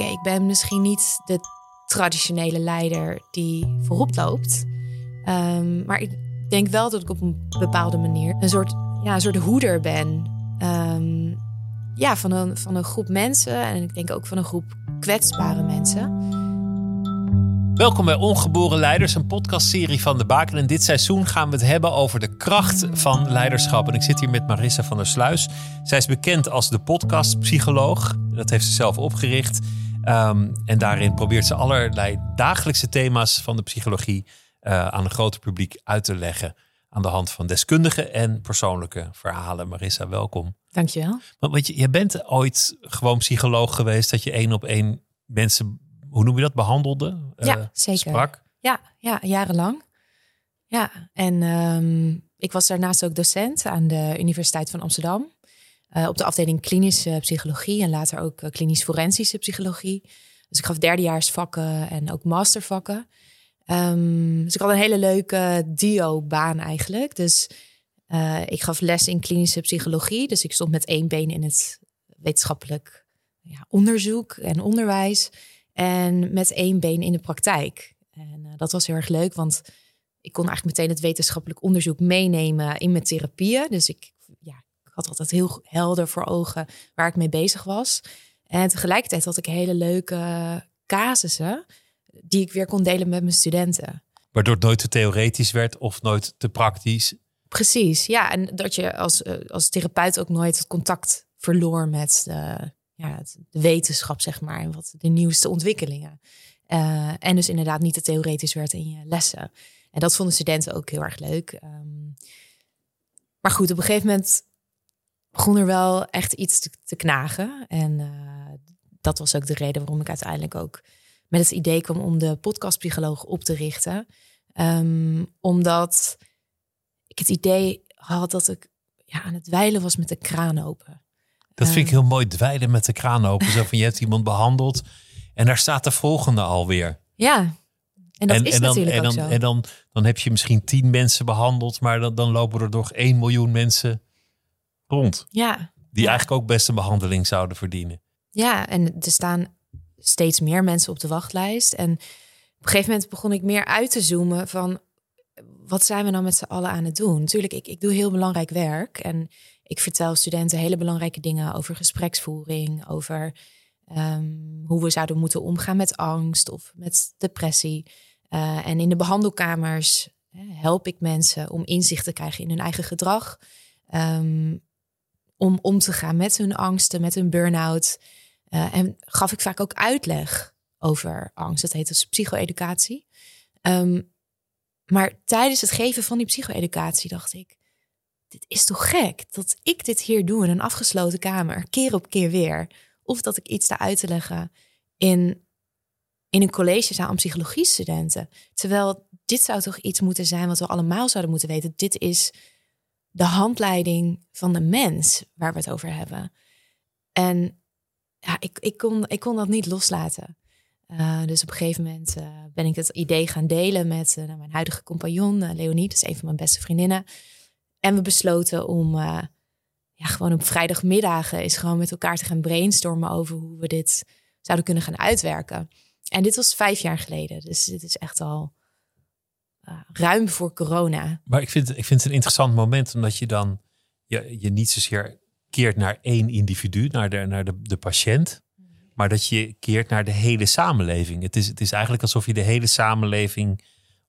oké, ik ben misschien niet de traditionele leider die voorop loopt. Ehm, maar ik denk wel dat ik op een bepaalde manier een soort, ja, een soort hoeder ben. Ehm, ja, van een, van een groep mensen. En ik denk ook van een groep kwetsbare mensen. Welkom bij Ongeboren Leiders, een podcastserie van De Baken. En dit seizoen gaan we het hebben over de kracht van leiderschap. En ik zit hier met Marissa van der Sluis. Zij is bekend als de podcastpsycholoog. Dat heeft ze zelf opgericht. Um, en daarin probeert ze allerlei dagelijkse thema's van de psychologie uh, aan een groter publiek uit te leggen. Aan de hand van deskundige en persoonlijke verhalen. Marissa, welkom. Dankjewel. Want weet je, je bent ooit gewoon psycholoog geweest dat je één op één mensen, hoe noem je dat, behandelde? Ja, uh, zeker. Sprak? Ja, ja, jarenlang. Ja, en um, ik was daarnaast ook docent aan de Universiteit van Amsterdam. Uh, op de afdeling klinische psychologie en later ook uh, klinisch forensische psychologie. Dus ik gaf derdejaarsvakken en ook mastervakken. Um, dus ik had een hele leuke dio-baan eigenlijk. Dus uh, ik gaf les in klinische psychologie. Dus ik stond met één been in het wetenschappelijk ja, onderzoek en onderwijs. En met één been in de praktijk. En dat was heel erg leuk, want ik kon eigenlijk meteen het wetenschappelijk onderzoek meenemen in mijn therapieën. Dus ik had altijd heel helder voor ogen waar ik mee bezig was. En tegelijkertijd had ik hele leuke casussen die ik weer kon delen met mijn studenten. Waardoor het nooit te theoretisch werd of nooit te praktisch. Precies, ja. En dat je als, eh, als therapeut ook nooit het contact verloor met de, ja, de wetenschap, zeg maar. En wat de nieuwste ontwikkelingen. Uh, en dus inderdaad niet te theoretisch werd in je lessen. En dat vonden studenten ook heel erg leuk. Um, maar goed, op een gegeven moment begon er wel echt iets te, te knagen. En uh, dat was ook de reden waarom ik uiteindelijk ook met het idee kwam om de podcastpsycholoog op te richten. Um, omdat ik het idee had dat ik ja, aan het dweilen was met de kraan open. Dat vind ik heel mooi, dweilen met de kraan open. Zo van, je hebt iemand behandeld en daar staat de volgende alweer. Ja, en dat is en dan, natuurlijk en dan, ook zo. En dan, dan heb je misschien tien mensen behandeld, maar dan, dan lopen er nog 1 miljoen mensen rond. Ja. Die eigenlijk ook best een behandeling zouden verdienen. Ja, en er staan steeds meer mensen op de wachtlijst. En op een gegeven moment begon ik meer uit te zoomen van wat zijn we nou met z'n allen aan het doen? Natuurlijk, ik, ik doe heel belangrijk werk en ik vertel studenten hele belangrijke dingen over gespreksvoering, over um, hoe we zouden moeten omgaan met angst of met depressie. Uh, en in de behandelkamers help ik mensen om inzicht te krijgen in hun eigen gedrag. Um, om om te gaan met hun angsten, met hun burn-out. Uh, en gaf ik vaak ook uitleg over angst. Dat heet dus psycho-educatie. Um, maar tijdens het geven van die psycho-educatie dacht ik... dit is toch gek dat ik dit hier doe in een afgesloten kamer... keer op keer weer. Of dat ik iets sta uit te leggen in, in een collegezaal aan psychologiestudenten. Terwijl dit zou toch iets moeten zijn wat we allemaal zouden moeten weten. Dit is de handleiding van de mens waar we het over hebben. En ja, ik, ik, kon, ik kon dat niet loslaten. Uh, dus op een gegeven moment uh, ben ik het idee gaan delen met uh, mijn huidige compagnon, Leonie. Dat is een van mijn beste vriendinnen. En we besloten om ja, gewoon op vrijdagmiddagen is gewoon met elkaar te gaan brainstormen over hoe we dit zouden kunnen gaan uitwerken. En dit was vijf jaar geleden. Dus dit is echt al ruim voor corona. Maar ik vind, ik vind het een interessant moment, omdat je dan je, je niet zozeer keert naar één individu, naar de, naar de, de patiënt, maar dat je keert naar de hele samenleving. Het is, het is eigenlijk alsof je de hele samenleving,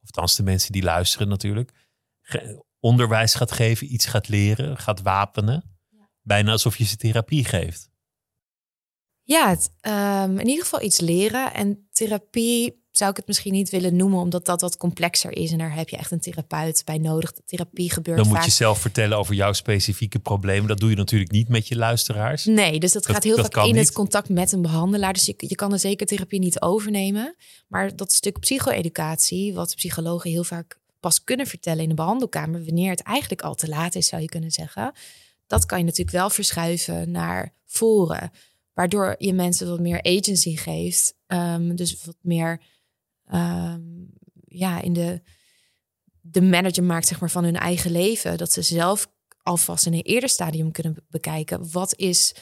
of althans de mensen die luisteren natuurlijk, onderwijs gaat geven, iets gaat leren, gaat wapenen. Ja. Bijna alsof je ze therapie geeft. Ja, het, um, in ieder geval iets leren. En therapie zou ik het misschien niet willen noemen, omdat dat wat complexer is. En daar heb je echt een therapeut bij nodig. De therapie gebeurt Dan moet vaak... je zelf vertellen over jouw specifieke problemen. Dat doe je natuurlijk niet met je luisteraars. Nee, dus dat, dat gaat heel dat vaak in niet. het contact met een behandelaar. Dus je, je kan er zeker therapie niet overnemen. Maar dat stuk psycho-educatie, wat psychologen heel vaak pas kunnen vertellen in de behandelkamer, wanneer het eigenlijk al te laat is, zou je kunnen zeggen. Dat kan je natuurlijk wel verschuiven naar voren. Waardoor je mensen wat meer agency geeft. Um, dus wat meer um, ja, in de, de manager maakt zeg maar, van hun eigen leven. Dat ze zelf alvast in een eerder stadium kunnen bekijken. Wat is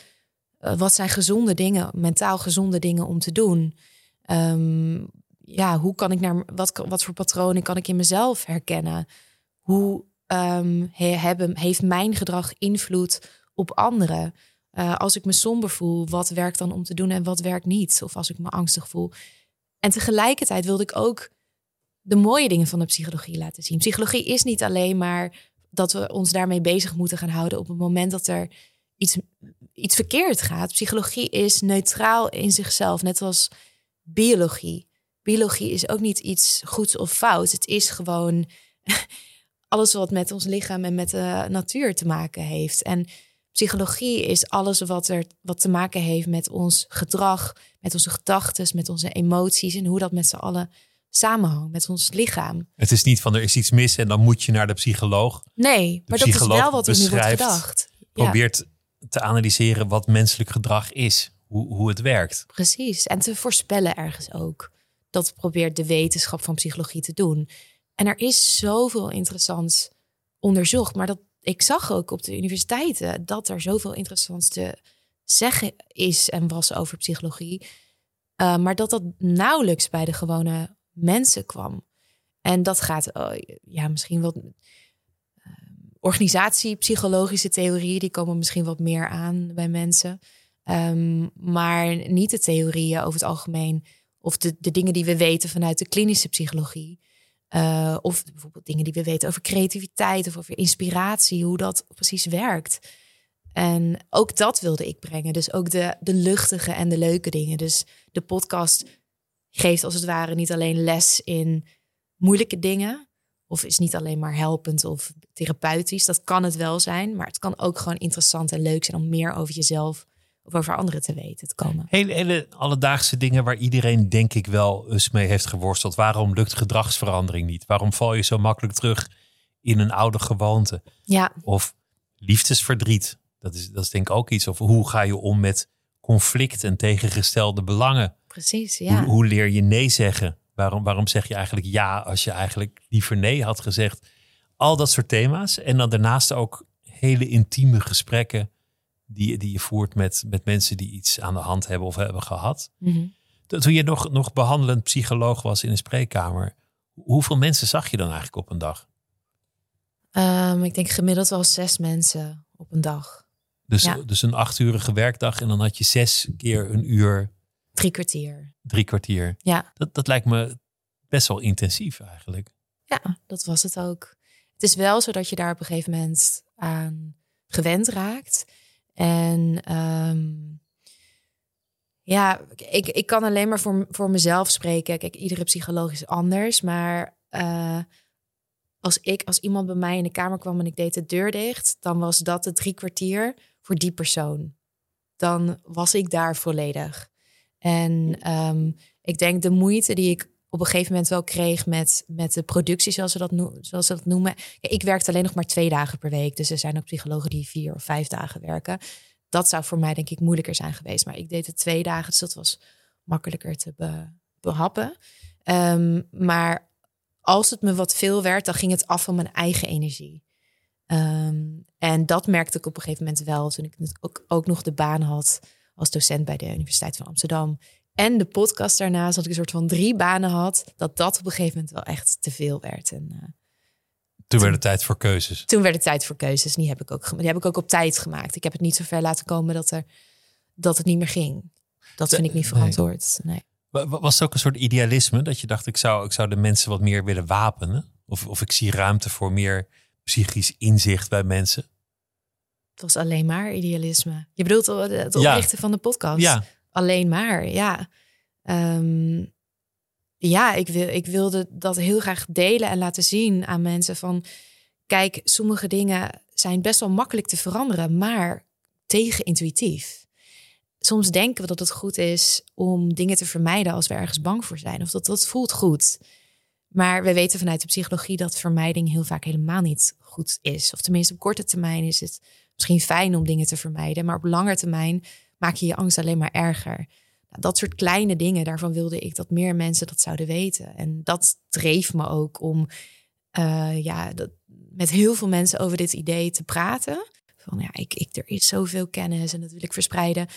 eh, wat zijn gezonde dingen, mentaal gezonde dingen om te doen? Ehm, ja, hoe kan ik naar wat, wat voor patronen kan ik in mezelf herkennen? Hoe um, hebben, heeft mijn gedrag invloed op anderen? Uh, als ik me somber voel, wat werkt dan om te doen en wat werkt niet? Of als ik me angstig voel. En tegelijkertijd wilde ik ook de mooie dingen van de psychologie laten zien. Psychologie is niet alleen maar dat we ons daarmee bezig moeten gaan houden op het moment dat er iets, iets verkeerd gaat. Psychologie is neutraal in zichzelf, net als biologie. Biologie is ook niet iets goeds of fout. Het is gewoon alles wat met ons lichaam en met de natuur te maken heeft. En psychologie is alles wat er wat te maken heeft met ons gedrag, met onze gedachten, met onze emoties en hoe dat met z'n allen samenhangt met ons lichaam. Het is niet van er is iets mis en dan moet je naar de psycholoog. Nee, maar dat is wel wat er nu wordt gedacht. Probeert te analyseren wat menselijk gedrag is, hoe, hoe het werkt. Precies, en te voorspellen ergens ook. Dat probeert de wetenschap van psychologie te doen. En er is zoveel interessants onderzocht, maar dat, ik zag ook op de universiteiten dat er zoveel interessants te zeggen is en was over psychologie. Uh, maar dat dat nauwelijks bij de gewone mensen kwam. En dat gaat, oh, ja, misschien wat uh, organisatiepsychologische theorieën, die komen misschien wat meer aan bij mensen. Um, maar niet de theorieën over het algemeen, of de, de dingen die we weten vanuit de klinische psychologie. Uh, of bijvoorbeeld dingen die we weten over creativiteit of over inspiratie, hoe dat precies werkt. En ook dat wilde ik brengen. Dus ook de, de luchtige en de leuke dingen. Dus de podcast geeft als het ware niet alleen les in moeilijke dingen. Of is niet alleen maar helpend of therapeutisch. Dat kan het wel zijn. Maar het kan ook gewoon interessant en leuk zijn om meer over jezelf of over anderen te weten te komen. Hele, hele alledaagse dingen waar iedereen denk ik wel eens mee heeft geworsteld. Waarom lukt gedragsverandering niet? Waarom val je zo makkelijk terug in een oude gewoonte? Ja. Of liefdesverdriet. Dat is, dat is denk ik ook iets. Of hoe ga je om met conflict en tegengestelde belangen? Precies, ja. Hoe, hoe leer je nee zeggen? Waarom, waarom zeg je eigenlijk ja als je eigenlijk liever nee had gezegd? Al dat soort thema's. En dan daarnaast ook hele intieme gesprekken die, die je voert met, met mensen die iets aan de hand hebben of hebben gehad. Mm Toen je nog, nog behandelend psycholoog was in een spreekkamer, hoeveel mensen zag je dan eigenlijk op een dag? Um, ik denk gemiddeld wel zes mensen op een dag. Dus, dus een achturige werkdag en dan had je zes keer een uur. Drie kwartier. Drie kwartier. Ja. Dat, dat lijkt me best wel intensief eigenlijk. Ja, dat was het ook. Het is wel zo dat je daar op een gegeven moment aan gewend raakt. En um, ja, ik, ik kan alleen maar voor, voor mezelf spreken. Kijk, iedere psycholoog is anders. Maar uh, als ik, als iemand bij mij in de kamer kwam en ik deed de deur dicht, dan was dat de drie kwartier voor die persoon. Dan was ik daar volledig. En um, ik denk de moeite die ik op een gegeven moment wel kreeg met, met de productie, zoals ze, dat zoals ze dat noemen. ik werkte alleen nog maar twee dagen per week. Dus er zijn ook psychologen die vier of vijf dagen werken. Dat zou voor mij denk ik moeilijker zijn geweest. Maar ik deed het twee dagen, dus dat was makkelijker te behappen. Um, maar als het me wat veel werd, dan ging het af van mijn eigen energie. Um, en dat merkte ik op een gegeven moment wel toen ik ook, ook nog de baan had als docent bij de Universiteit van Amsterdam en de podcast daarnaast, dat ik een soort van drie banen had, dat dat op een gegeven moment wel echt te veel werd. En, uh, toen werd het tijd voor keuzes. Toen werd het tijd voor keuzes. Die heb ik ook, die heb ik ook op tijd gemaakt. Ik heb het niet zo ver laten komen dat, er, dat het niet meer ging. Dat vind ik niet verantwoord. Nee. Was het ook een soort idealisme dat je dacht, ik zou, ik zou de mensen wat meer willen wapenen? Of, of ik zie ruimte voor meer psychisch inzicht bij mensen? Het was alleen maar idealisme. Je bedoelt het oprichten van de podcast? Ja alleen maar. Ja, um, ja ik, wil, ik wilde dat heel graag delen en laten zien aan mensen van... Kijk, sommige dingen zijn best wel makkelijk te veranderen, maar tegenintuïtief. Soms denken we dat het goed is om dingen te vermijden als we ergens bang voor zijn. Of dat dat voelt goed. Maar we weten vanuit de psychologie dat vermijding heel vaak helemaal niet goed is. Of tenminste, op korte termijn is het misschien fijn om dingen te vermijden. Maar op lange termijn maak je je angst alleen maar erger. Nou, dat soort kleine dingen, daarvan wilde ik dat meer mensen dat zouden weten. En dat dreef me ook om uh, ja, dat, met heel veel mensen over dit idee te praten. Van ja, ik, ik, er is zoveel kennis en dat wil ik verspreiden.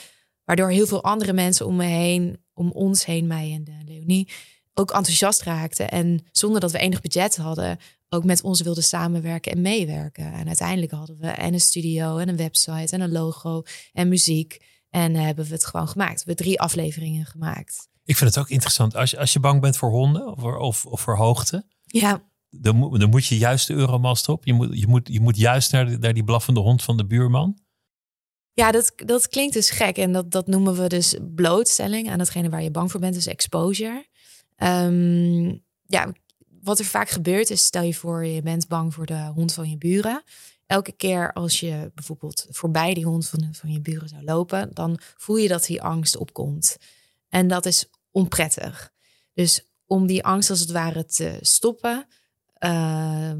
Waardoor heel veel andere mensen om me heen, om ons heen, mij en de Leonie, ook enthousiast raakten. En zonder dat we enig budget hadden, ook met ons wilden samenwerken en meewerken. En uiteindelijk hadden we en een studio en een website en een logo en muziek. En hebben we het gewoon gemaakt. We hebben drie afleveringen gemaakt. Ik vind het ook interessant. Als je, als je bang bent voor honden of, of, of voor hoogte, Ja, dan, moet- dan moet je juist de Euromast op. Je moet, je moet, je moet juist naar, de- naar die blaffende hond van de buurman. ja dat, dat klinkt dus gek. En dat, dat noemen we dus blootstelling aan datgene waar je bang voor bent. Dus exposure. Ehm, ja, wat er vaak gebeurt is, stel je voor je bent bang voor de hond van je buren. Elke keer als je bijvoorbeeld voorbij die hond van, van je buren zou lopen, dan voel je dat die angst opkomt. En dat is onprettig. Dus om die angst als het ware te stoppen, ehm,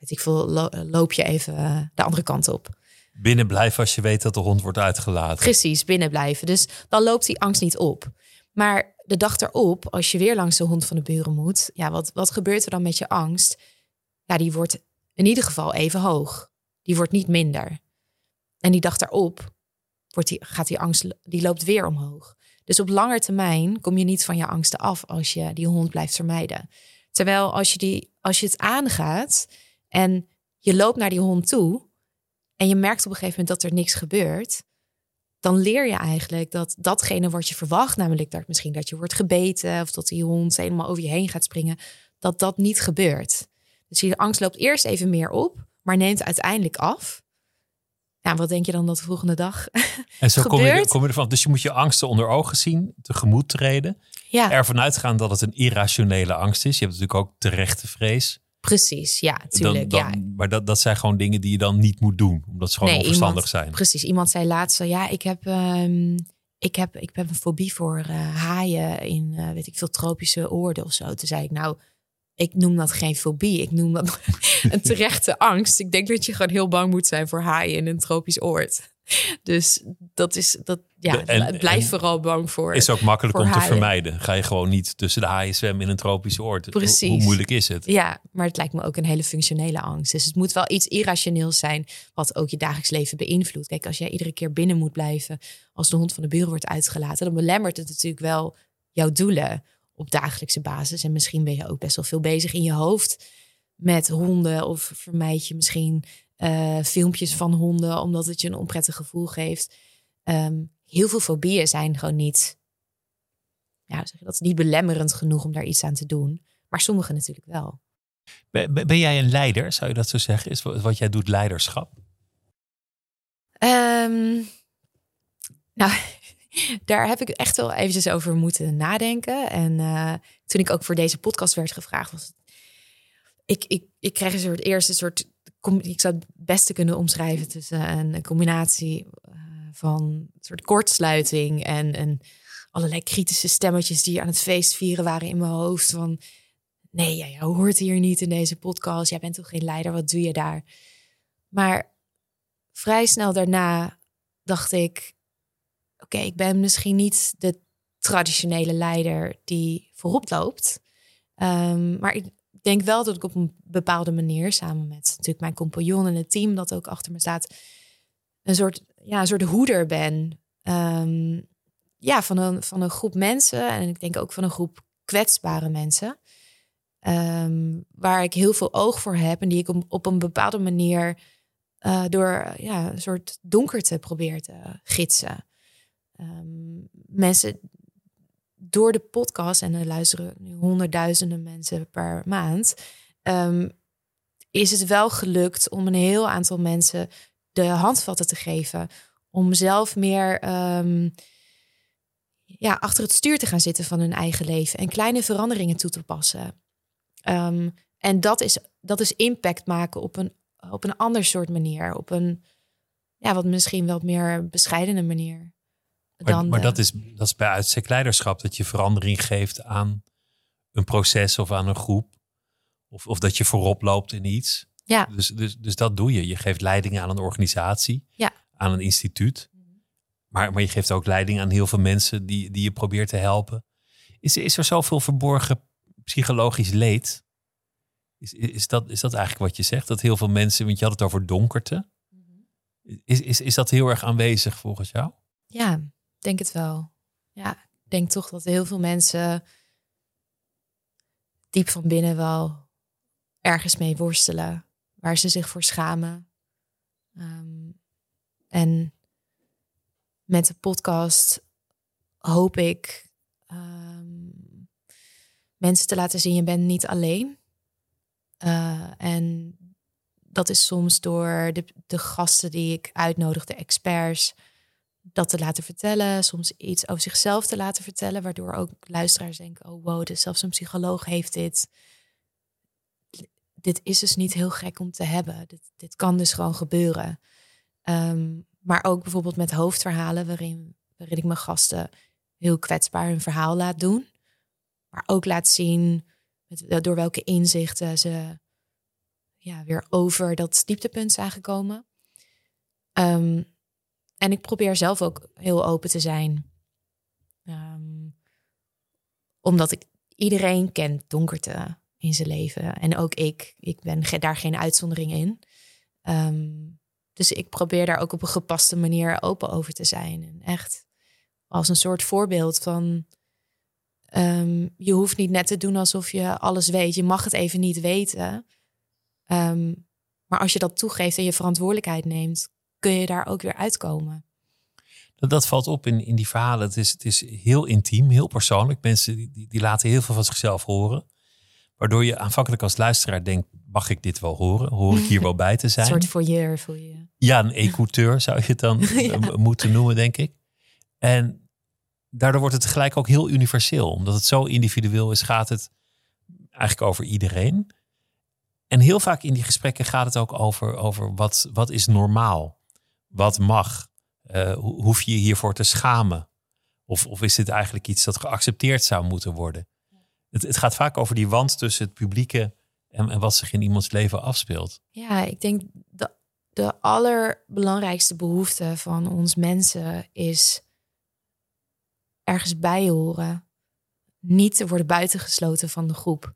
weet ik veel, lo- loop je even eh, de andere kant op. Binnen blijven als je weet dat de hond wordt uitgelaten. Precies, binnen blijven. Dus dan loopt die angst niet op. Maar de dag erop, als je weer langs de hond van de buren moet, ja, wat, wat gebeurt er dan met je angst? Ja, die wordt in ieder geval even hoog. Die wordt niet minder. En die dag daarop wordt die, gaat die angst, die loopt weer omhoog. Dus op lange termijn kom je niet van je angsten af als je die hond blijft vermijden. Terwijl als je, die, als je het aangaat en je loopt naar die hond toe en je merkt op een gegeven moment dat er niks gebeurt, dan leer je eigenlijk dat datgene wat je verwacht, namelijk dat misschien dat je wordt gebeten of dat die hond helemaal over je heen gaat springen, dat dat niet gebeurt. Dus je angst loopt eerst even meer op, maar neemt uiteindelijk af. Ja, wat denk je dan dat de volgende dag? En zo kom je, kom je ervan. Dus je moet je angsten onder ogen zien, tegemoet treden. ja, Ervan uitgaan dat het een irrationele angst is. Je hebt natuurlijk ook terechte vrees. precies. Ja, tuurlijk. dan, ja. Maar dat, dat zijn gewoon dingen die je dan niet moet doen. Omdat ze gewoon Nee, onverstandig iemand- zijn. Precies. Iemand zei laatst, ja, ik heb, ehm, ik heb, ik heb een fobie voor eh, haaien in, eh, weet ik veel, tropische oorden of zo. Toen zei ik, nou, ik noem dat geen fobie. Ik noem dat een terechte angst. Ik denk dat je gewoon heel bang moet zijn voor haaien in een tropisch oord. Dus dat is, dat, ja, en- blijf vooral bang voor. Is ook makkelijk om te vermijden. Ga je gewoon niet tussen de haaien zwemmen in een tropische oord. Hoe- Precies. Hoe moeilijk is het? Ja, maar het lijkt me ook een hele functionele angst. Dus het moet wel iets irrationeels zijn wat ook je dagelijks leven beïnvloedt. Kijk, als jij iedere keer binnen moet blijven als de hond van de buren wordt uitgelaten, dan belemmert het natuurlijk wel jouw doelen op dagelijkse basis. En misschien ben je ook best wel veel bezig in je hoofd met honden of vermijd je misschien eh, filmpjes van honden omdat het je een onprettig gevoel geeft. Ehm, heel veel fobieën zijn gewoon niet, ja, zeg je dat, niet belemmerend genoeg om daar iets aan te doen. Maar sommige natuurlijk wel. Ben, jij een leider, zou je dat zo zeggen? Is wat wat jij doet leiderschap? Ehm, nou, daar heb ik echt wel eventjes over moeten nadenken. En eh, toen ik ook voor deze podcast werd gevraagd, was het, ik, ik, ik kreeg een soort eerste soort, ik zou het beste kunnen omschrijven tussen een, combinatie eh, van een soort kortsluiting en, en allerlei kritische stemmetjes die aan het feest vieren waren in mijn hoofd. Van nee, jij hoort hier niet in deze podcast. Jij bent toch geen leider? Wat doe je daar? Maar vrij snel daarna dacht ik: Oké, ik ben misschien niet de traditionele leider die voorop loopt. Ehm, maar ik denk wel dat ik op een bepaalde manier, samen met natuurlijk mijn compagnon en het team dat ook achter me staat, een soort, ja, een soort hoeder ben. Ehm, ja, van een, van een groep mensen. En ik denk ook van een groep kwetsbare mensen. Ehm, waar ik heel veel oog voor heb en die ik op, op een bepaalde manier eh, door ja, een soort donkerte probeer te gidsen. Ehm, mensen door de podcast, en er luisteren nu honderdduizenden mensen per maand, ehm, is het wel gelukt om een heel aantal mensen de handvatten te geven om zelf meer ehm, ja, achter het stuur te gaan zitten van hun eigen leven en kleine veranderingen toe te passen. En dat is, dat is impact maken op een, op een ander soort manier. Op een, ja, wat misschien wel meer bescheidene manier. Maar, Dan, maar eh, dat, is, dat is bij uitstek leiderschap. Dat je verandering geeft aan een proces of aan een groep. Of, of dat je voorop loopt in iets. Ja. Dus, dus, dus dat doe je. Je geeft leiding aan een organisatie. Ja. Aan een instituut. Maar, maar je geeft ook leiding aan heel veel mensen die, die je probeert te helpen. Is, is er zoveel verborgen psychologisch leed? Is, is, dat, is dat eigenlijk wat je zegt? Dat heel veel mensen, want je had het over donkerte. Is, is, is dat heel erg aanwezig volgens jou? Ja, denk het wel. Ja, ik denk toch dat heel veel mensen diep van binnen wel ergens mee worstelen, waar ze zich voor schamen. Ehm, en met de podcast hoop ik ehm, mensen te laten zien, je bent niet alleen. Uh, en dat is soms door de, de gasten die ik uitnodig, de experts, dat te laten vertellen. Soms iets over zichzelf te laten vertellen, waardoor ook luisteraars denken: oh wow, dus zelfs een psycholoog heeft dit. Dit is dus niet heel gek om te hebben. Dit, dit kan dus gewoon gebeuren. Ehm, maar ook bijvoorbeeld met hoofdverhalen, waarin, waarin ik mijn gasten heel kwetsbaar hun verhaal laat doen. Maar ook laat zien met, door welke inzichten ze ja, weer over dat dieptepunt zijn gekomen. Ehm, en ik probeer zelf ook heel open te zijn. Um, omdat ik iedereen kent donkerte in zijn leven. En ook ik. Ik ben daar geen uitzondering in. Um, dus ik probeer daar ook op een gepaste manier open over te zijn. En echt als een soort voorbeeld van. Um, je hoeft niet net te doen alsof je alles weet. Je mag het even niet weten. Maar als je dat toegeeft en je verantwoordelijkheid neemt, kun je daar ook weer uitkomen. Dat, dat valt op in, in die verhalen. Het is, het is heel intiem, heel persoonlijk. Mensen die, die laten heel veel van zichzelf horen. Waardoor je aanvankelijk als luisteraar denkt, mag ik dit wel horen? Hoor ik hier wel bij te zijn? Een soort foyer voel je. Ja, een écouteur zou je het dan moeten noemen, denk ik. En daardoor wordt het tegelijk ook heel universeel. Omdat het zo individueel is, gaat het eigenlijk over iedereen. En heel vaak in die gesprekken gaat het ook over, over wat, wat is normaal? Wat mag? Uh, hoef je je hiervoor te schamen? Of, of is dit eigenlijk iets dat geaccepteerd zou moeten worden? Het, het gaat vaak over die wand tussen het publieke en, en wat zich in iemands leven afspeelt. Ja, ik denk de, de allerbelangrijkste behoefte van ons mensen is ergens bij horen. Niet te worden buitengesloten van de groep.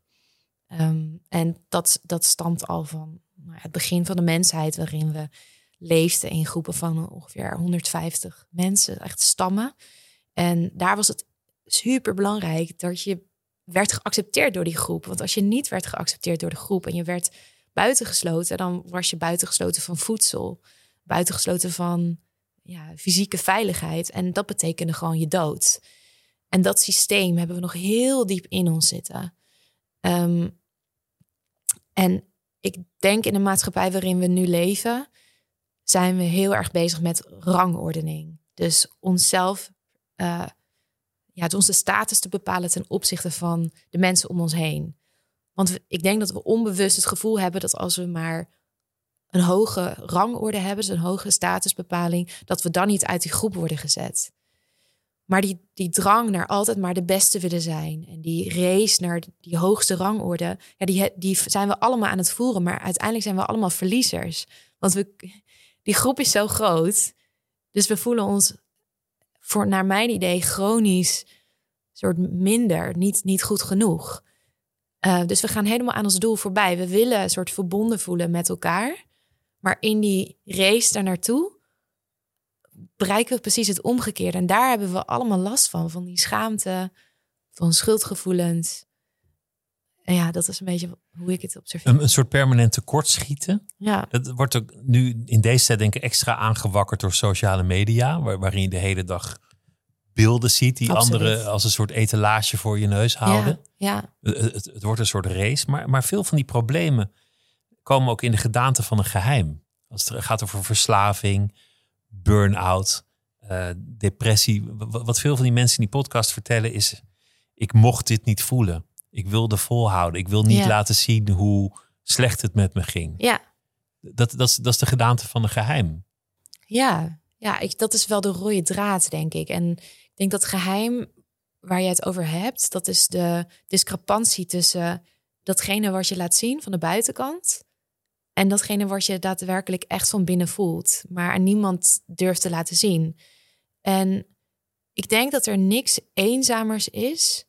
Um, en dat, dat stamt al van nou, het begin van de mensheid, waarin we leefden in groepen van ongeveer 150 mensen, echt stammen. En daar was het super belangrijk dat je werd geaccepteerd door die groep. Want als je niet werd geaccepteerd door de groep en je werd buitengesloten, dan was je buitengesloten van voedsel, buitengesloten van ja, fysieke veiligheid. En dat betekende gewoon je dood. En dat systeem hebben we nog heel diep in ons zitten. Um, en ik denk in de maatschappij waarin we nu leven, zijn we heel erg bezig met rangordening. Dus onszelf, uh, ja, onze status te bepalen ten opzichte van de mensen om ons heen. Want ik denk dat we onbewust het gevoel hebben dat als we maar een hoge rangorde hebben, dus een hoge statusbepaling, dat we dan niet uit die groep worden gezet. Maar die, die drang naar altijd maar de beste willen zijn en die race naar die hoogste rangorde, ja, die, die zijn we allemaal aan het voeren, maar uiteindelijk zijn we allemaal verliezers. Want we, die groep is zo groot, dus we voelen ons, voor, naar mijn idee, chronisch soort minder, niet, niet goed genoeg. Uh, dus we gaan helemaal aan ons doel voorbij. We willen een soort verbonden voelen met elkaar. Maar in die race daar naartoe bereiken we precies het omgekeerde. En daar hebben we allemaal last van. Van die schaamte, van schuldgevoelens. En ja, dat is een beetje hoe ik het observeer. Een, een soort permanent tekortschieten. Ja. Dat wordt ook nu in deze tijd denk ik extra aangewakkerd door sociale media. Waar, waarin je de hele dag beelden ziet die anderen als een soort etalage voor je neus houden. Ja, ja. Het, het, wordt een soort race. Maar, maar veel van die problemen komen ook in de gedaante van een geheim. Als het gaat over verslaving, burn-out, uh, depressie. Wat veel van die mensen in die podcast vertellen is: ik mocht dit niet voelen. Ik wilde volhouden. Ik wil niet laten zien hoe slecht het met me ging. Ja. Dat, dat, is, dat is de gedaante van een geheim. Ja, ja ik, dat is wel de rode draad, denk ik. En ik denk dat geheim waar je het over hebt, dat is de discrepantie tussen datgene wat je laat zien van de buitenkant en datgene wat je daadwerkelijk echt van binnen voelt, maar aan niemand durft te laten zien. En ik denk dat er niks eenzamers is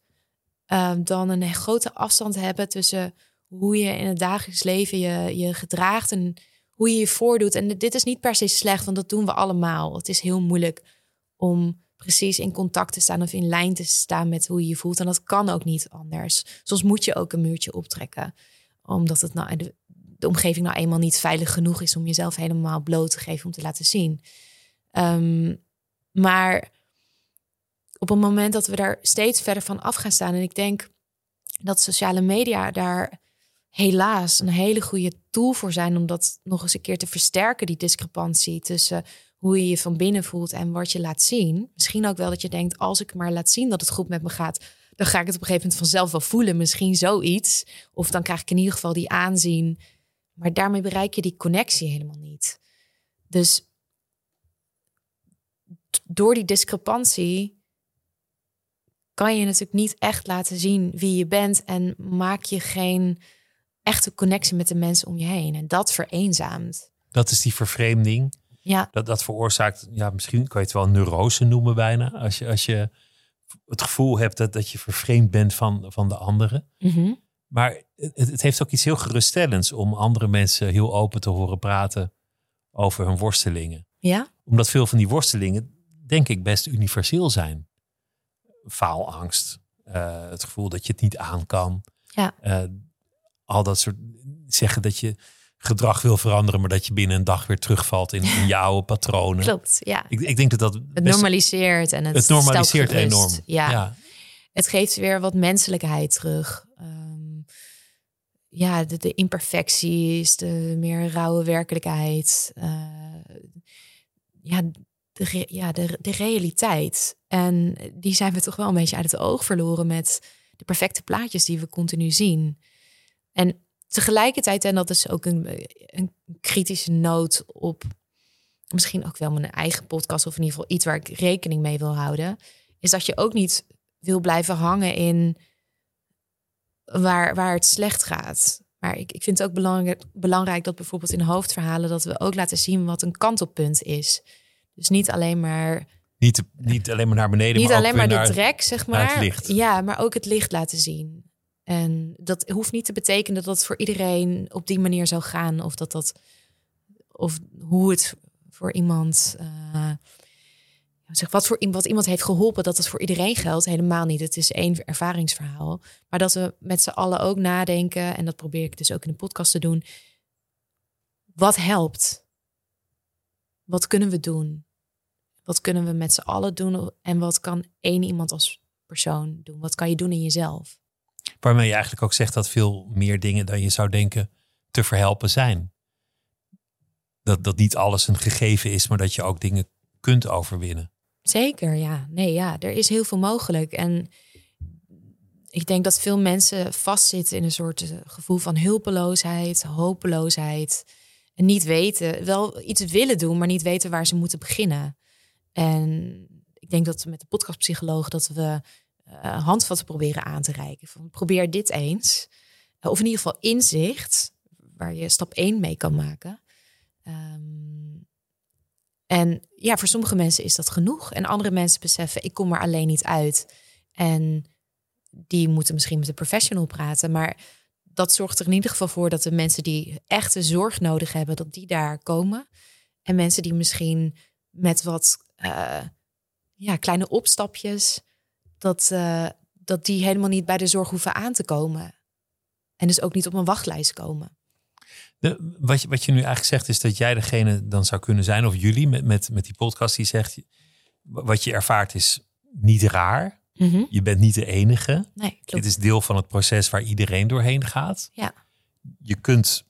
uh, dan een grote afstand hebben tussen hoe je in het dagelijks leven je, je gedraagt en hoe je je voordoet. En dit is niet per se slecht, want dat doen we allemaal. Het is heel moeilijk om precies in contact te staan of in lijn te staan met hoe je je voelt. En dat kan ook niet anders. Soms moet je ook een muurtje optrekken, omdat het nou de, de omgeving nou eenmaal niet veilig genoeg is om jezelf helemaal bloot te geven om te laten zien. Ehm, maar op het moment dat we daar steeds verder van af gaan staan, en ik denk dat sociale media daar helaas een hele goede tool voor zijn om dat nog eens een keer te versterken, die discrepantie tussen hoe je je van binnen voelt en wat je laat zien. Misschien ook wel dat je denkt, als ik maar laat zien dat het goed met me gaat, dan ga ik het op een gegeven moment vanzelf wel voelen. Misschien zoiets. Of dan krijg ik in ieder geval die aanzien. Maar daarmee bereik je die connectie helemaal niet. Dus door die discrepantie kan je natuurlijk niet echt laten zien wie je bent en maak je geen echte connectie met de mensen om je heen. En dat vereenzaamt. Dat is die vervreemding. Ja. Dat, dat veroorzaakt, ja, misschien kan je het wel neurose noemen bijna. Als je, als je het gevoel hebt dat, dat je vervreemd bent van, van de anderen. Mhm. Maar het, het heeft ook iets heel geruststellends om andere mensen heel open te horen praten over hun worstelingen. Ja? Omdat veel van die worstelingen, denk ik, best universeel zijn. Faalangst, eh, het gevoel dat je het niet aan kan. Ja. Eh, al dat soort zeggen dat je gedrag wil veranderen, maar dat je binnen een dag weer terugvalt in, oude patronen. Klopt, ja. Ik, ik denk dat dat Het normaliseert en het, het normaliseert enorm. Ja. ja. Het geeft weer wat menselijkheid terug. Ehm, ja, de, de imperfecties, de meer rauwe werkelijkheid. eh, ja, de, ja de, de realiteit. En die zijn we toch wel een beetje uit het oog verloren met de perfecte plaatjes die we continu zien. En tegelijkertijd, en dat is ook een, een kritische noot op misschien ook wel mijn eigen podcast, of in ieder geval iets waar ik rekening mee wil houden, is dat je ook niet wil blijven hangen in waar, waar het slecht gaat. Maar ik, ik vind het ook belangrijk, belangrijk dat bijvoorbeeld in hoofdverhalen dat we ook laten zien wat een kantelpunt is. Dus niet alleen maar, Niet, niet alleen maar naar beneden, niet maar alleen maar de naar- trek, zeg maar. Ja, maar ook het licht laten zien. En dat hoeft niet te betekenen dat het voor iedereen op die manier zou gaan. Of dat dat, of hoe het voor iemand, eh, zeg, wat voor wat iemand heeft geholpen, dat het voor iedereen geldt. Helemaal niet. Het is één ervaringsverhaal. Maar dat we met z'n allen ook nadenken, en dat probeer ik dus ook in de podcast te doen. Wat helpt? Wat kunnen we doen? Wat kunnen we met z'n allen doen? En wat kan één iemand als persoon doen? Wat kan je doen in jezelf? Waarmee je eigenlijk ook zegt dat veel meer dingen dan je zou denken te verhelpen zijn. Dat, dat niet alles een gegeven is, maar dat je ook dingen kunt overwinnen. Zeker, ja. Nee, ja, er is heel veel mogelijk. En ik denk dat veel mensen vastzitten in een soort eh, gevoel van hulpeloosheid, hopeloosheid. Niet weten, wel iets willen doen, maar niet weten waar ze moeten beginnen. En ik denk dat met de podcastpsycholoog dat we eh, handvatten proberen aan te reiken. Van, probeer dit eens. Eh, Of in ieder geval inzicht, waar je stap 1 mee kan maken. Ehm, en ja, voor sommige mensen is dat genoeg. En andere mensen beseffen, ik kom er alleen niet uit. En die moeten misschien met een professional praten. Maar dat zorgt er in ieder geval voor dat de mensen die echte zorg nodig hebben, dat die daar komen. En mensen die misschien met wat eh, ja, kleine opstapjes, dat, eh, dat die helemaal niet bij de zorg hoeven aan te komen. En dus ook niet op een wachtlijst komen. De, wat, je, wat je nu eigenlijk zegt is dat jij degene dan zou kunnen zijn, of jullie met, met, met die podcast die zegt, wat je ervaart is niet raar. Je bent niet de enige. Nee, Het klopt. is deel van het proces waar iedereen doorheen gaat. Ja. Je kunt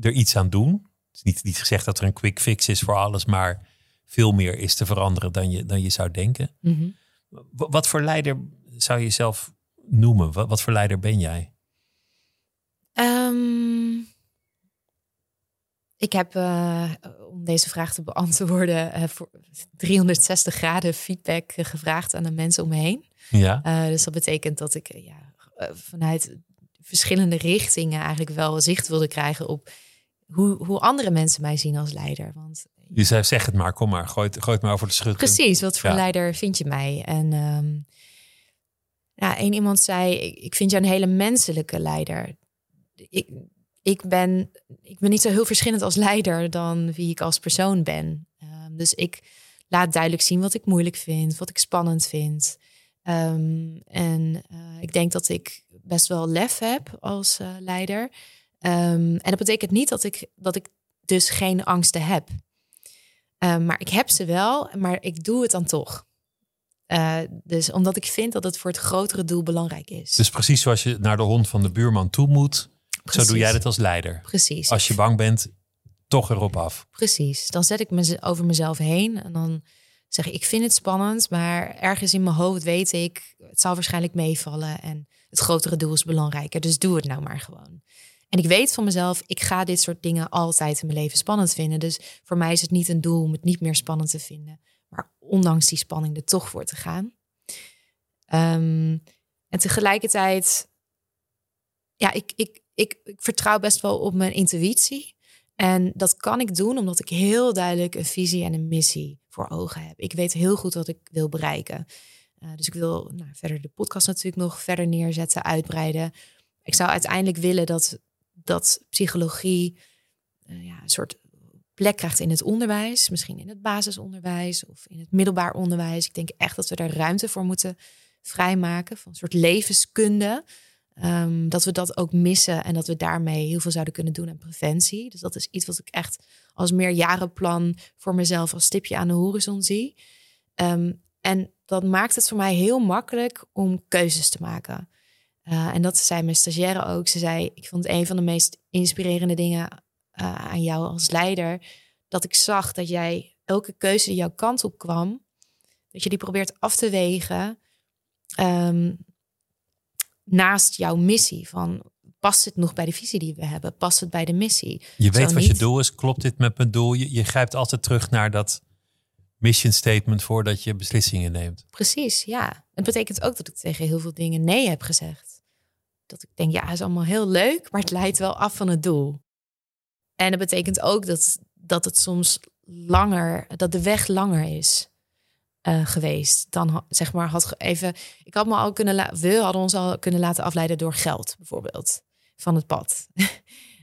er iets aan doen. Het is niet, niet gezegd dat er een quick fix is voor alles, maar veel meer is te veranderen dan je, dan je zou denken. Mhm. Wa- Wat voor leider zou je jezelf noemen? Wat, wat voor leider ben jij? Ehm, ik heb, eh, om deze vraag te beantwoorden, eh, voor 360 graden feedback gevraagd aan de mensen om me heen. Ja. Eh, dus dat betekent dat ik ja, vanuit verschillende richtingen eigenlijk wel zicht wilde krijgen op hoe, hoe andere mensen mij zien als leider. Want Je zei, zeg het maar, kom maar, gooi het, gooi het maar over de schutting. Precies, wat voor Ja. leider vind je mij? En ehm ja, één iemand zei, ik, ik vind jou een hele menselijke leider. Ik, ik ben, ik ben niet zo heel verschillend als leider dan wie ik als persoon ben. Ehm, dus ik laat duidelijk zien wat ik moeilijk vind, wat ik spannend vind. Ehm, en uh, ik denk dat ik best wel lef heb als uh, leider. Um, en dat betekent niet dat ik, dat ik dus geen angsten heb. Maar ik heb ze wel, maar ik doe het dan toch. Uh, dus omdat ik vind dat het voor het grotere doel belangrijk is. Dus precies zoals je naar de hond van de buurman toe moet, Precies. zo doe jij dat als leider. Precies. Als je bang bent, toch erop af. Precies. Dan zet ik me over mezelf heen en dan zeg ik, ik vind het spannend, maar ergens in mijn hoofd weet ik, het zal waarschijnlijk meevallen en het grotere doel is belangrijker. Dus doe het nou maar gewoon. En ik weet van mezelf, ik ga dit soort dingen altijd in mijn leven spannend vinden. Dus voor mij is het niet een doel om het niet meer spannend te vinden. Maar ondanks die spanning er toch voor te gaan. Um, en tegelijkertijd, ja, ik, ik, ik, ik vertrouw best wel op mijn intuïtie. En dat kan ik doen omdat ik heel duidelijk een visie en een missie voor ogen heb. Ik weet heel goed wat ik wil bereiken. Uh, dus ik wil nou, verder de podcast natuurlijk nog verder neerzetten, uitbreiden. Ik zou uiteindelijk willen dat, dat psychologie uh, ja, een soort plek krijgt in het onderwijs. Misschien in het basisonderwijs of in het middelbaar onderwijs. Ik denk echt dat we daar ruimte voor moeten vrijmaken. Van een soort levenskunde. Um, dat we dat ook missen en dat we daarmee heel veel zouden kunnen doen aan preventie. Dus dat is iets wat ik echt als meerjarenplan voor mezelf als stipje aan de horizon zie. Um, en dat maakt het voor mij heel makkelijk om keuzes te maken. Uh, en dat zei mijn stagiaire ook. Ze zei: Ik vond een van de meest inspirerende dingen uh, aan jou als leider. Dat ik zag dat jij elke keuze die jouw kant op kwam, dat je die probeert af te wegen. Um, naast jouw missie. Van past het nog bij de visie die we hebben? Past het bij de missie? Je weet wat je doel is. Klopt dit met mijn doel? Je, je grijpt altijd terug naar dat mission statement voordat je beslissingen neemt. Precies, ja. Het betekent ook dat ik tegen heel veel dingen nee heb gezegd. Dat ik denk, ja, is allemaal heel leuk, maar het leidt wel af van het doel. En dat betekent ook dat, dat het soms langer, dat de weg langer is. Uh, geweest. Dan zeg maar had even. Ik had me al kunnen. We hadden ons al kunnen laten afleiden door geld, bijvoorbeeld, van het pad.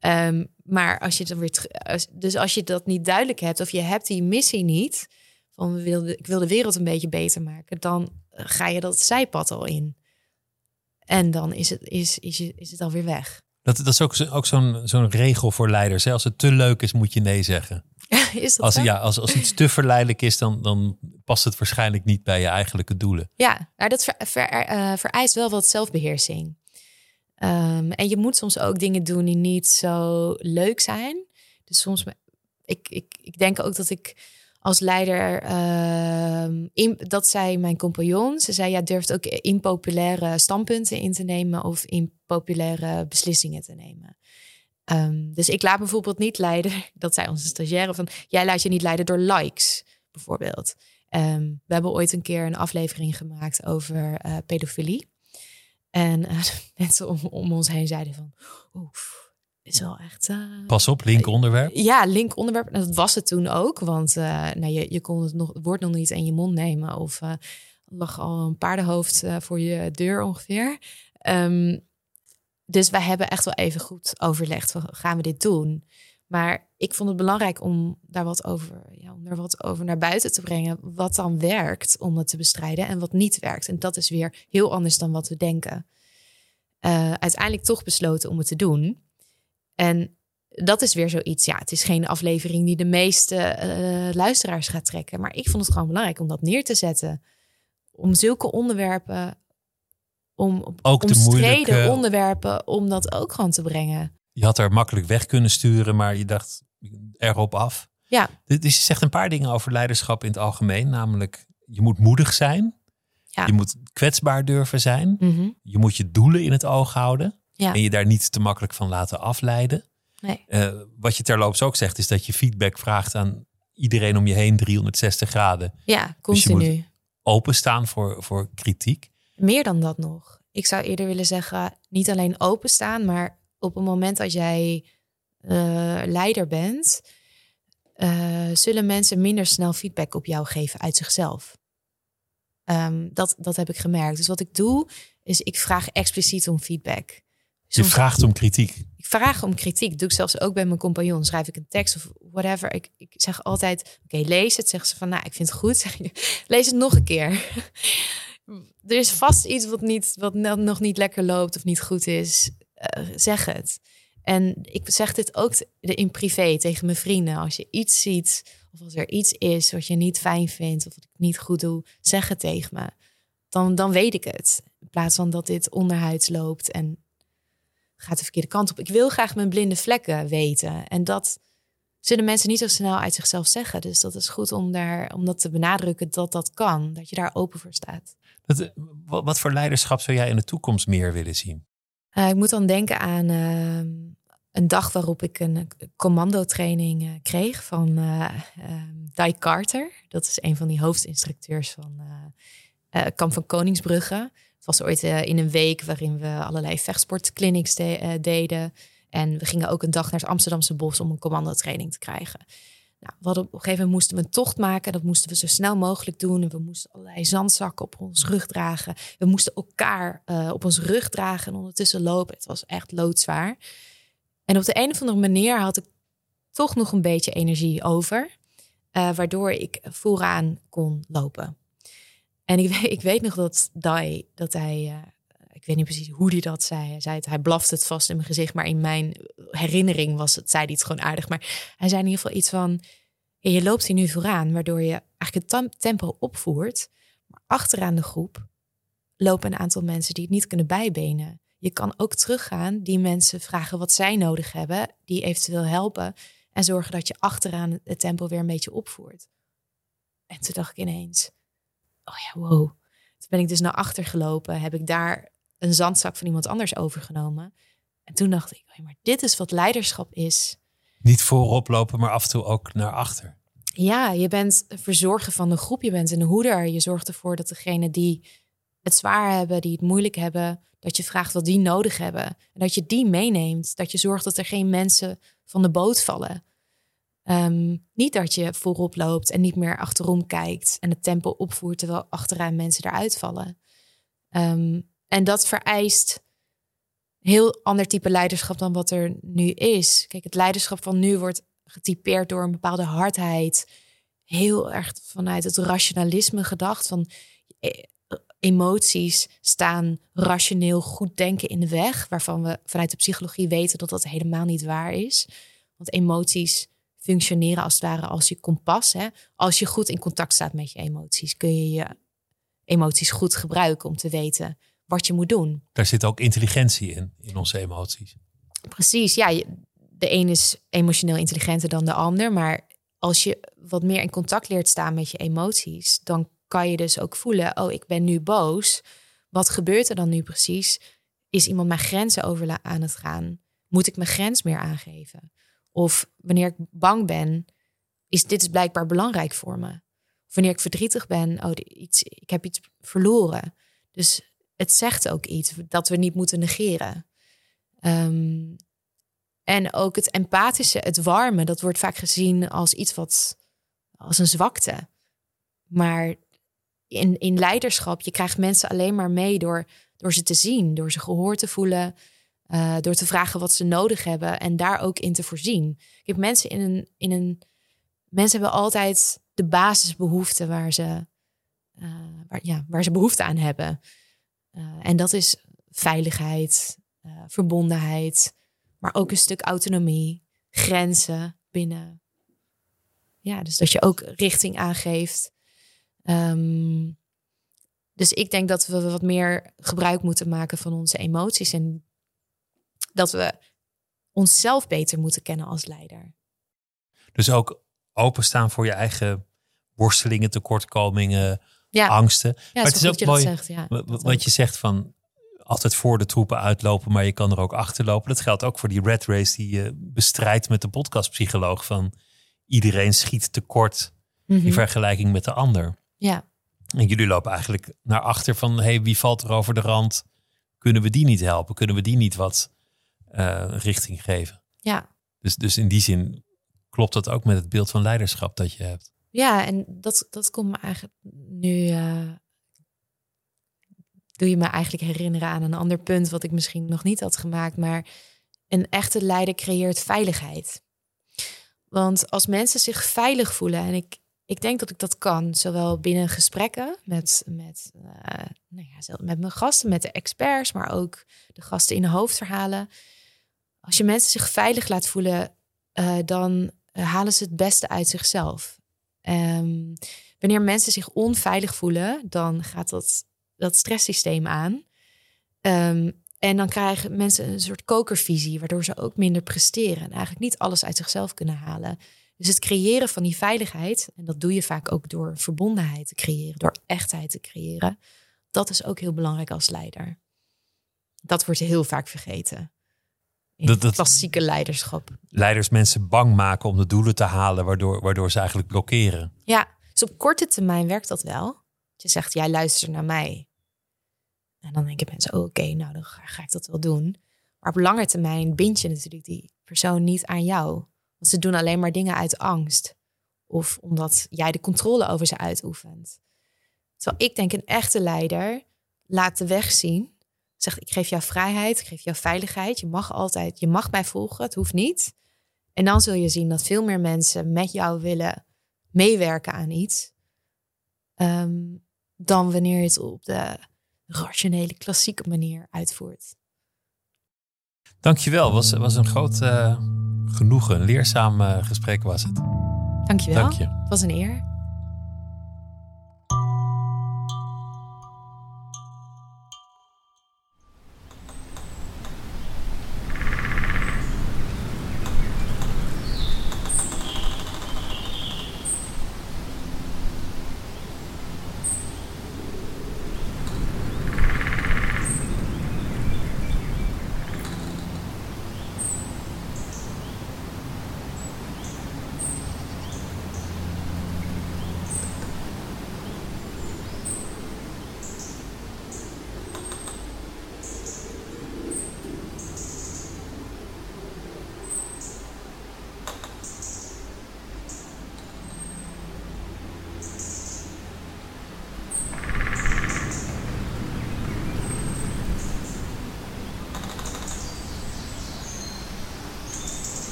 um, maar als je dan weer. Dus als je dat niet duidelijk hebt, of je hebt die missie niet. van we wilden, ik wil de wereld een beetje beter maken, dan ga je dat zijpad al in. En dan is het, is, is, is het alweer weg. Dat, dat is ook, ook zo'n zo'n regel voor leiders. Hè? Als het te leuk is, moet je nee zeggen. is dat als, zo? Ja, als, als iets te verleidelijk is, dan, dan past het waarschijnlijk niet bij je eigenlijke doelen. Ja, maar dat uh, vereist wel wat zelfbeheersing. Um, en je moet soms ook dingen doen die niet zo leuk zijn. Dus soms, ik, ik, ik denk ook dat ik als leider, uh, in, dat zei mijn compagnon. Ze zei, ja, durft ook impopulaire standpunten in te nemen of impopulaire beslissingen te nemen. Um, dus ik laat bijvoorbeeld niet leiden, dat zei onze stagiaire, van jij laat je niet leiden door likes, bijvoorbeeld. Um, we hebben ooit een keer een aflevering gemaakt over uh, pedofilie. En uh, mensen om, om, ons heen zeiden van, oef, is wel echt... Uh, Pas op, link onderwerp. Ja, link onderwerp. En dat was het toen ook, want nou, je, je kon het, nog, het woord nog niet in je mond nemen. Of lag al een paardenhoofd voor je deur ongeveer. Um, dus wij hebben echt wel even goed overlegd, van, gaan we dit doen? Maar ik vond het belangrijk om daar wat over, ja, om er wat over naar buiten te brengen. Wat dan werkt om het te bestrijden en wat niet werkt. En dat is weer heel anders dan wat we denken. Uh, uiteindelijk toch besloten om het te doen. En dat is weer zoiets. Ja, het is geen aflevering die de meeste uh, luisteraars gaat trekken. Maar ik vond het gewoon belangrijk om dat neer te zetten. Om zulke onderwerpen om ook moeilijke onderwerpen, om dat ook gewoon te brengen. Je had er makkelijk weg kunnen sturen, maar je dacht erop af. Ja. Dus je zegt een paar dingen over leiderschap in het algemeen, namelijk je moet moedig zijn. Ja. Je moet kwetsbaar durven zijn. Mm -hmm. Je moet je doelen in het oog houden. Ja. En je daar niet te makkelijk van laten afleiden. Nee. Uh, wat je terloops ook zegt, is dat je feedback vraagt aan iedereen om je heen 360 graden. Ja, continu. Dus je moet openstaan voor, voor kritiek. Meer dan dat nog. Ik zou eerder willen zeggen, niet alleen openstaan, maar op het moment dat jij uh, leider bent, uh, zullen mensen minder snel feedback op jou geven uit zichzelf. Um, dat, dat heb ik gemerkt. Dus wat ik doe, is ik vraag expliciet om feedback. Soms, je vraagt om kritiek. Ik vraag om kritiek. Dat doe ik zelfs ook bij mijn compagnon. Schrijf ik een tekst of whatever. Ik, ik zeg altijd, oké, lees het. Zeggen ze van, nou, ik vind het goed. Zeg je, lees het nog een keer. er is vast iets wat, niet, wat nog niet lekker loopt of niet goed is. Uh, zeg het. En ik zeg dit ook in privé tegen mijn vrienden. Als je iets ziet of als er iets is wat je niet fijn vindt of wat ik niet goed doe, zeg het tegen me. Dan, dan weet ik het. In plaats van dat dit onderhuids loopt en gaat de verkeerde kant op. Ik wil graag mijn blinde vlekken weten. En dat zullen mensen niet zo snel uit zichzelf zeggen. Dus dat is goed om, daar, om dat te benadrukken dat dat kan. Dat je daar open voor staat. Wat, wat voor leiderschap zou jij in de toekomst meer willen zien? Uh, ik moet dan denken aan uh, een dag waarop ik een commandotraining uh, kreeg van Di Carter. Dat is een van die hoofdinstructeurs van Kamp van Koningsbrugge was ooit in een week waarin we allerlei vechtsportclinics de, deden. En we gingen ook een dag naar het Amsterdamse bos om een commandotraining te krijgen. Nou, we op een gegeven moment moesten we een tocht maken. Dat moesten we zo snel mogelijk doen. En we moesten allerlei zandzakken op ons rug dragen. We moesten elkaar uh, op ons rug dragen en ondertussen lopen. Het was echt loodzwaar. En op de een of andere manier had ik toch nog een beetje energie over. waardoor ik vooraan kon lopen. En ik, weet, ik weet nog dat Dai, dat hij, uh, ik weet niet precies hoe hij dat zei. Hij zei het, hij blafte het vast in mijn gezicht, maar in mijn herinnering was het, zei hij het gewoon aardig. Maar hij zei in ieder geval iets van, je loopt hier nu vooraan, waardoor je eigenlijk het tempo opvoert. Maar achteraan de groep lopen een aantal mensen die het niet kunnen bijbenen. Je kan ook teruggaan, die mensen vragen wat zij nodig hebben, die eventueel helpen en zorgen dat je achteraan het tempo weer een beetje opvoert. En toen dacht ik ineens, oh ja, wow. Toen ben ik dus naar achter gelopen, heb ik daar een zandzak van iemand anders overgenomen. En toen dacht ik, maar dit is wat leiderschap is. Niet voorop lopen, maar af en toe ook naar achter. Ja, je bent verzorger van de groep, je bent een hoeder. Je zorgt ervoor dat degene die het zwaar hebben, die het moeilijk hebben, dat je vraagt wat die nodig hebben. En dat je die meeneemt. Dat je zorgt dat er geen mensen van de boot vallen. Ehm, niet dat je voorop loopt en niet meer achterom kijkt en het tempo opvoert terwijl achteraan mensen eruit vallen. Ehm, en dat vereist heel ander type leiderschap dan wat er nu is. Kijk, het leiderschap van nu wordt getypeerd door een bepaalde hardheid. Heel erg vanuit het rationalisme gedacht. Van eh, emoties staan rationeel goed denken in de weg. Waarvan we vanuit de psychologie weten dat dat helemaal niet waar is. Want emoties functioneren als het ware als je kompas. Hè? Als je goed in contact staat met je emoties, kun je je emoties goed gebruiken om te weten wat je moet doen. Daar zit ook intelligentie in, in onze emoties. Precies, ja. De een is emotioneel intelligenter dan de ander, maar als je wat meer in contact leert staan met je emoties, dan kan je dus ook voelen, oh, ik ben nu boos. Wat gebeurt er dan nu precies? Is iemand mijn grenzen over aan het gaan? Moet ik mijn grens meer aangeven? Of wanneer ik bang ben, is dit is blijkbaar belangrijk voor me. Of wanneer ik verdrietig ben, oh, iets, ik heb iets verloren. Dus het zegt ook iets dat we niet moeten negeren. Ehm, en ook het empathische, het warme, dat wordt vaak gezien als iets wat als een zwakte. Maar in, in leiderschap, je krijgt mensen alleen maar mee door, door ze te zien, door ze gehoord te voelen, uh, door te vragen wat ze nodig hebben en daar ook in te voorzien. Ik mensen in een, in een. Mensen hebben altijd de basisbehoeften waar ze, uh, waar, ja, waar ze behoefte aan hebben. Uh, en dat is veiligheid, verbondenheid, maar ook een stuk autonomie, grenzen binnen. Ja, dus dat je ook richting aangeeft. Um, dus ik denk dat we wat meer gebruik moeten maken van onze emoties en dat we onszelf beter moeten kennen als leider. Dus ook openstaan voor je eigen worstelingen, tekortkomingen, angsten. Ja, maar het is ook mooi zegt, ja, wat je zegt van altijd voor de troepen uitlopen, maar je kan er ook achterlopen. Dat geldt ook voor die red race die je bestrijdt met de podcastpsycholoog van iedereen schiet tekort in mhm. vergelijking met de ander. Ja. En jullie lopen eigenlijk naar achter van hey, wie valt er over de rand? Kunnen we die niet helpen? Kunnen we die niet wat uh, richting geven. Ja. Dus, dus in die zin klopt dat ook met het beeld van leiderschap dat je hebt. Ja, en dat, dat komt me eigenlijk nu. Uh, doe je me eigenlijk herinneren aan een ander punt wat ik misschien nog niet had gemaakt. Maar een echte leider creëert veiligheid. Want als mensen zich veilig voelen, en ik, ik denk dat ik dat kan, zowel binnen gesprekken met, met, uh, nou ja, met mijn gasten, met de experts, maar ook de gasten in de hoofdverhalen. Als je mensen zich veilig laat voelen, uh, dan halen ze het beste uit zichzelf. Um, wanneer mensen zich onveilig voelen, dan gaat dat, dat stresssysteem aan. Um, en dan krijgen mensen een soort kokervisie, waardoor ze ook minder presteren en eigenlijk niet alles uit zichzelf kunnen halen. Dus het creëren van die veiligheid, en dat doe je vaak ook door verbondenheid te creëren, door echtheid te creëren, dat is ook heel belangrijk als leider. Dat wordt heel vaak vergeten. Dat, klassieke leiderschap. Leiders mensen bang maken om de doelen te halen, waardoor, waardoor ze eigenlijk blokkeren. Ja, dus op korte termijn werkt dat wel. Je zegt, jij luistert naar mij. En dan denken mensen, oh, oké, nou dan ga, ik dat wel doen. Maar op lange termijn bind je natuurlijk die persoon niet aan jou. Want ze doen alleen maar dingen uit angst. Of omdat jij de controle over ze uitoefent. Terwijl ik denk, een echte leider laat de weg zien. Zegt, ik geef jou vrijheid, ik geef jou veiligheid. Je mag altijd, je mag mij volgen, het hoeft niet. En dan zul je zien dat veel meer mensen met jou willen meewerken aan iets. Ehm, dan wanneer je het op de rationele, klassieke manier uitvoert. Dankjewel, was, was een groot uh, genoegen. Een leerzaam uh, gesprek was het. Dankjewel, Dank je. het was een eer.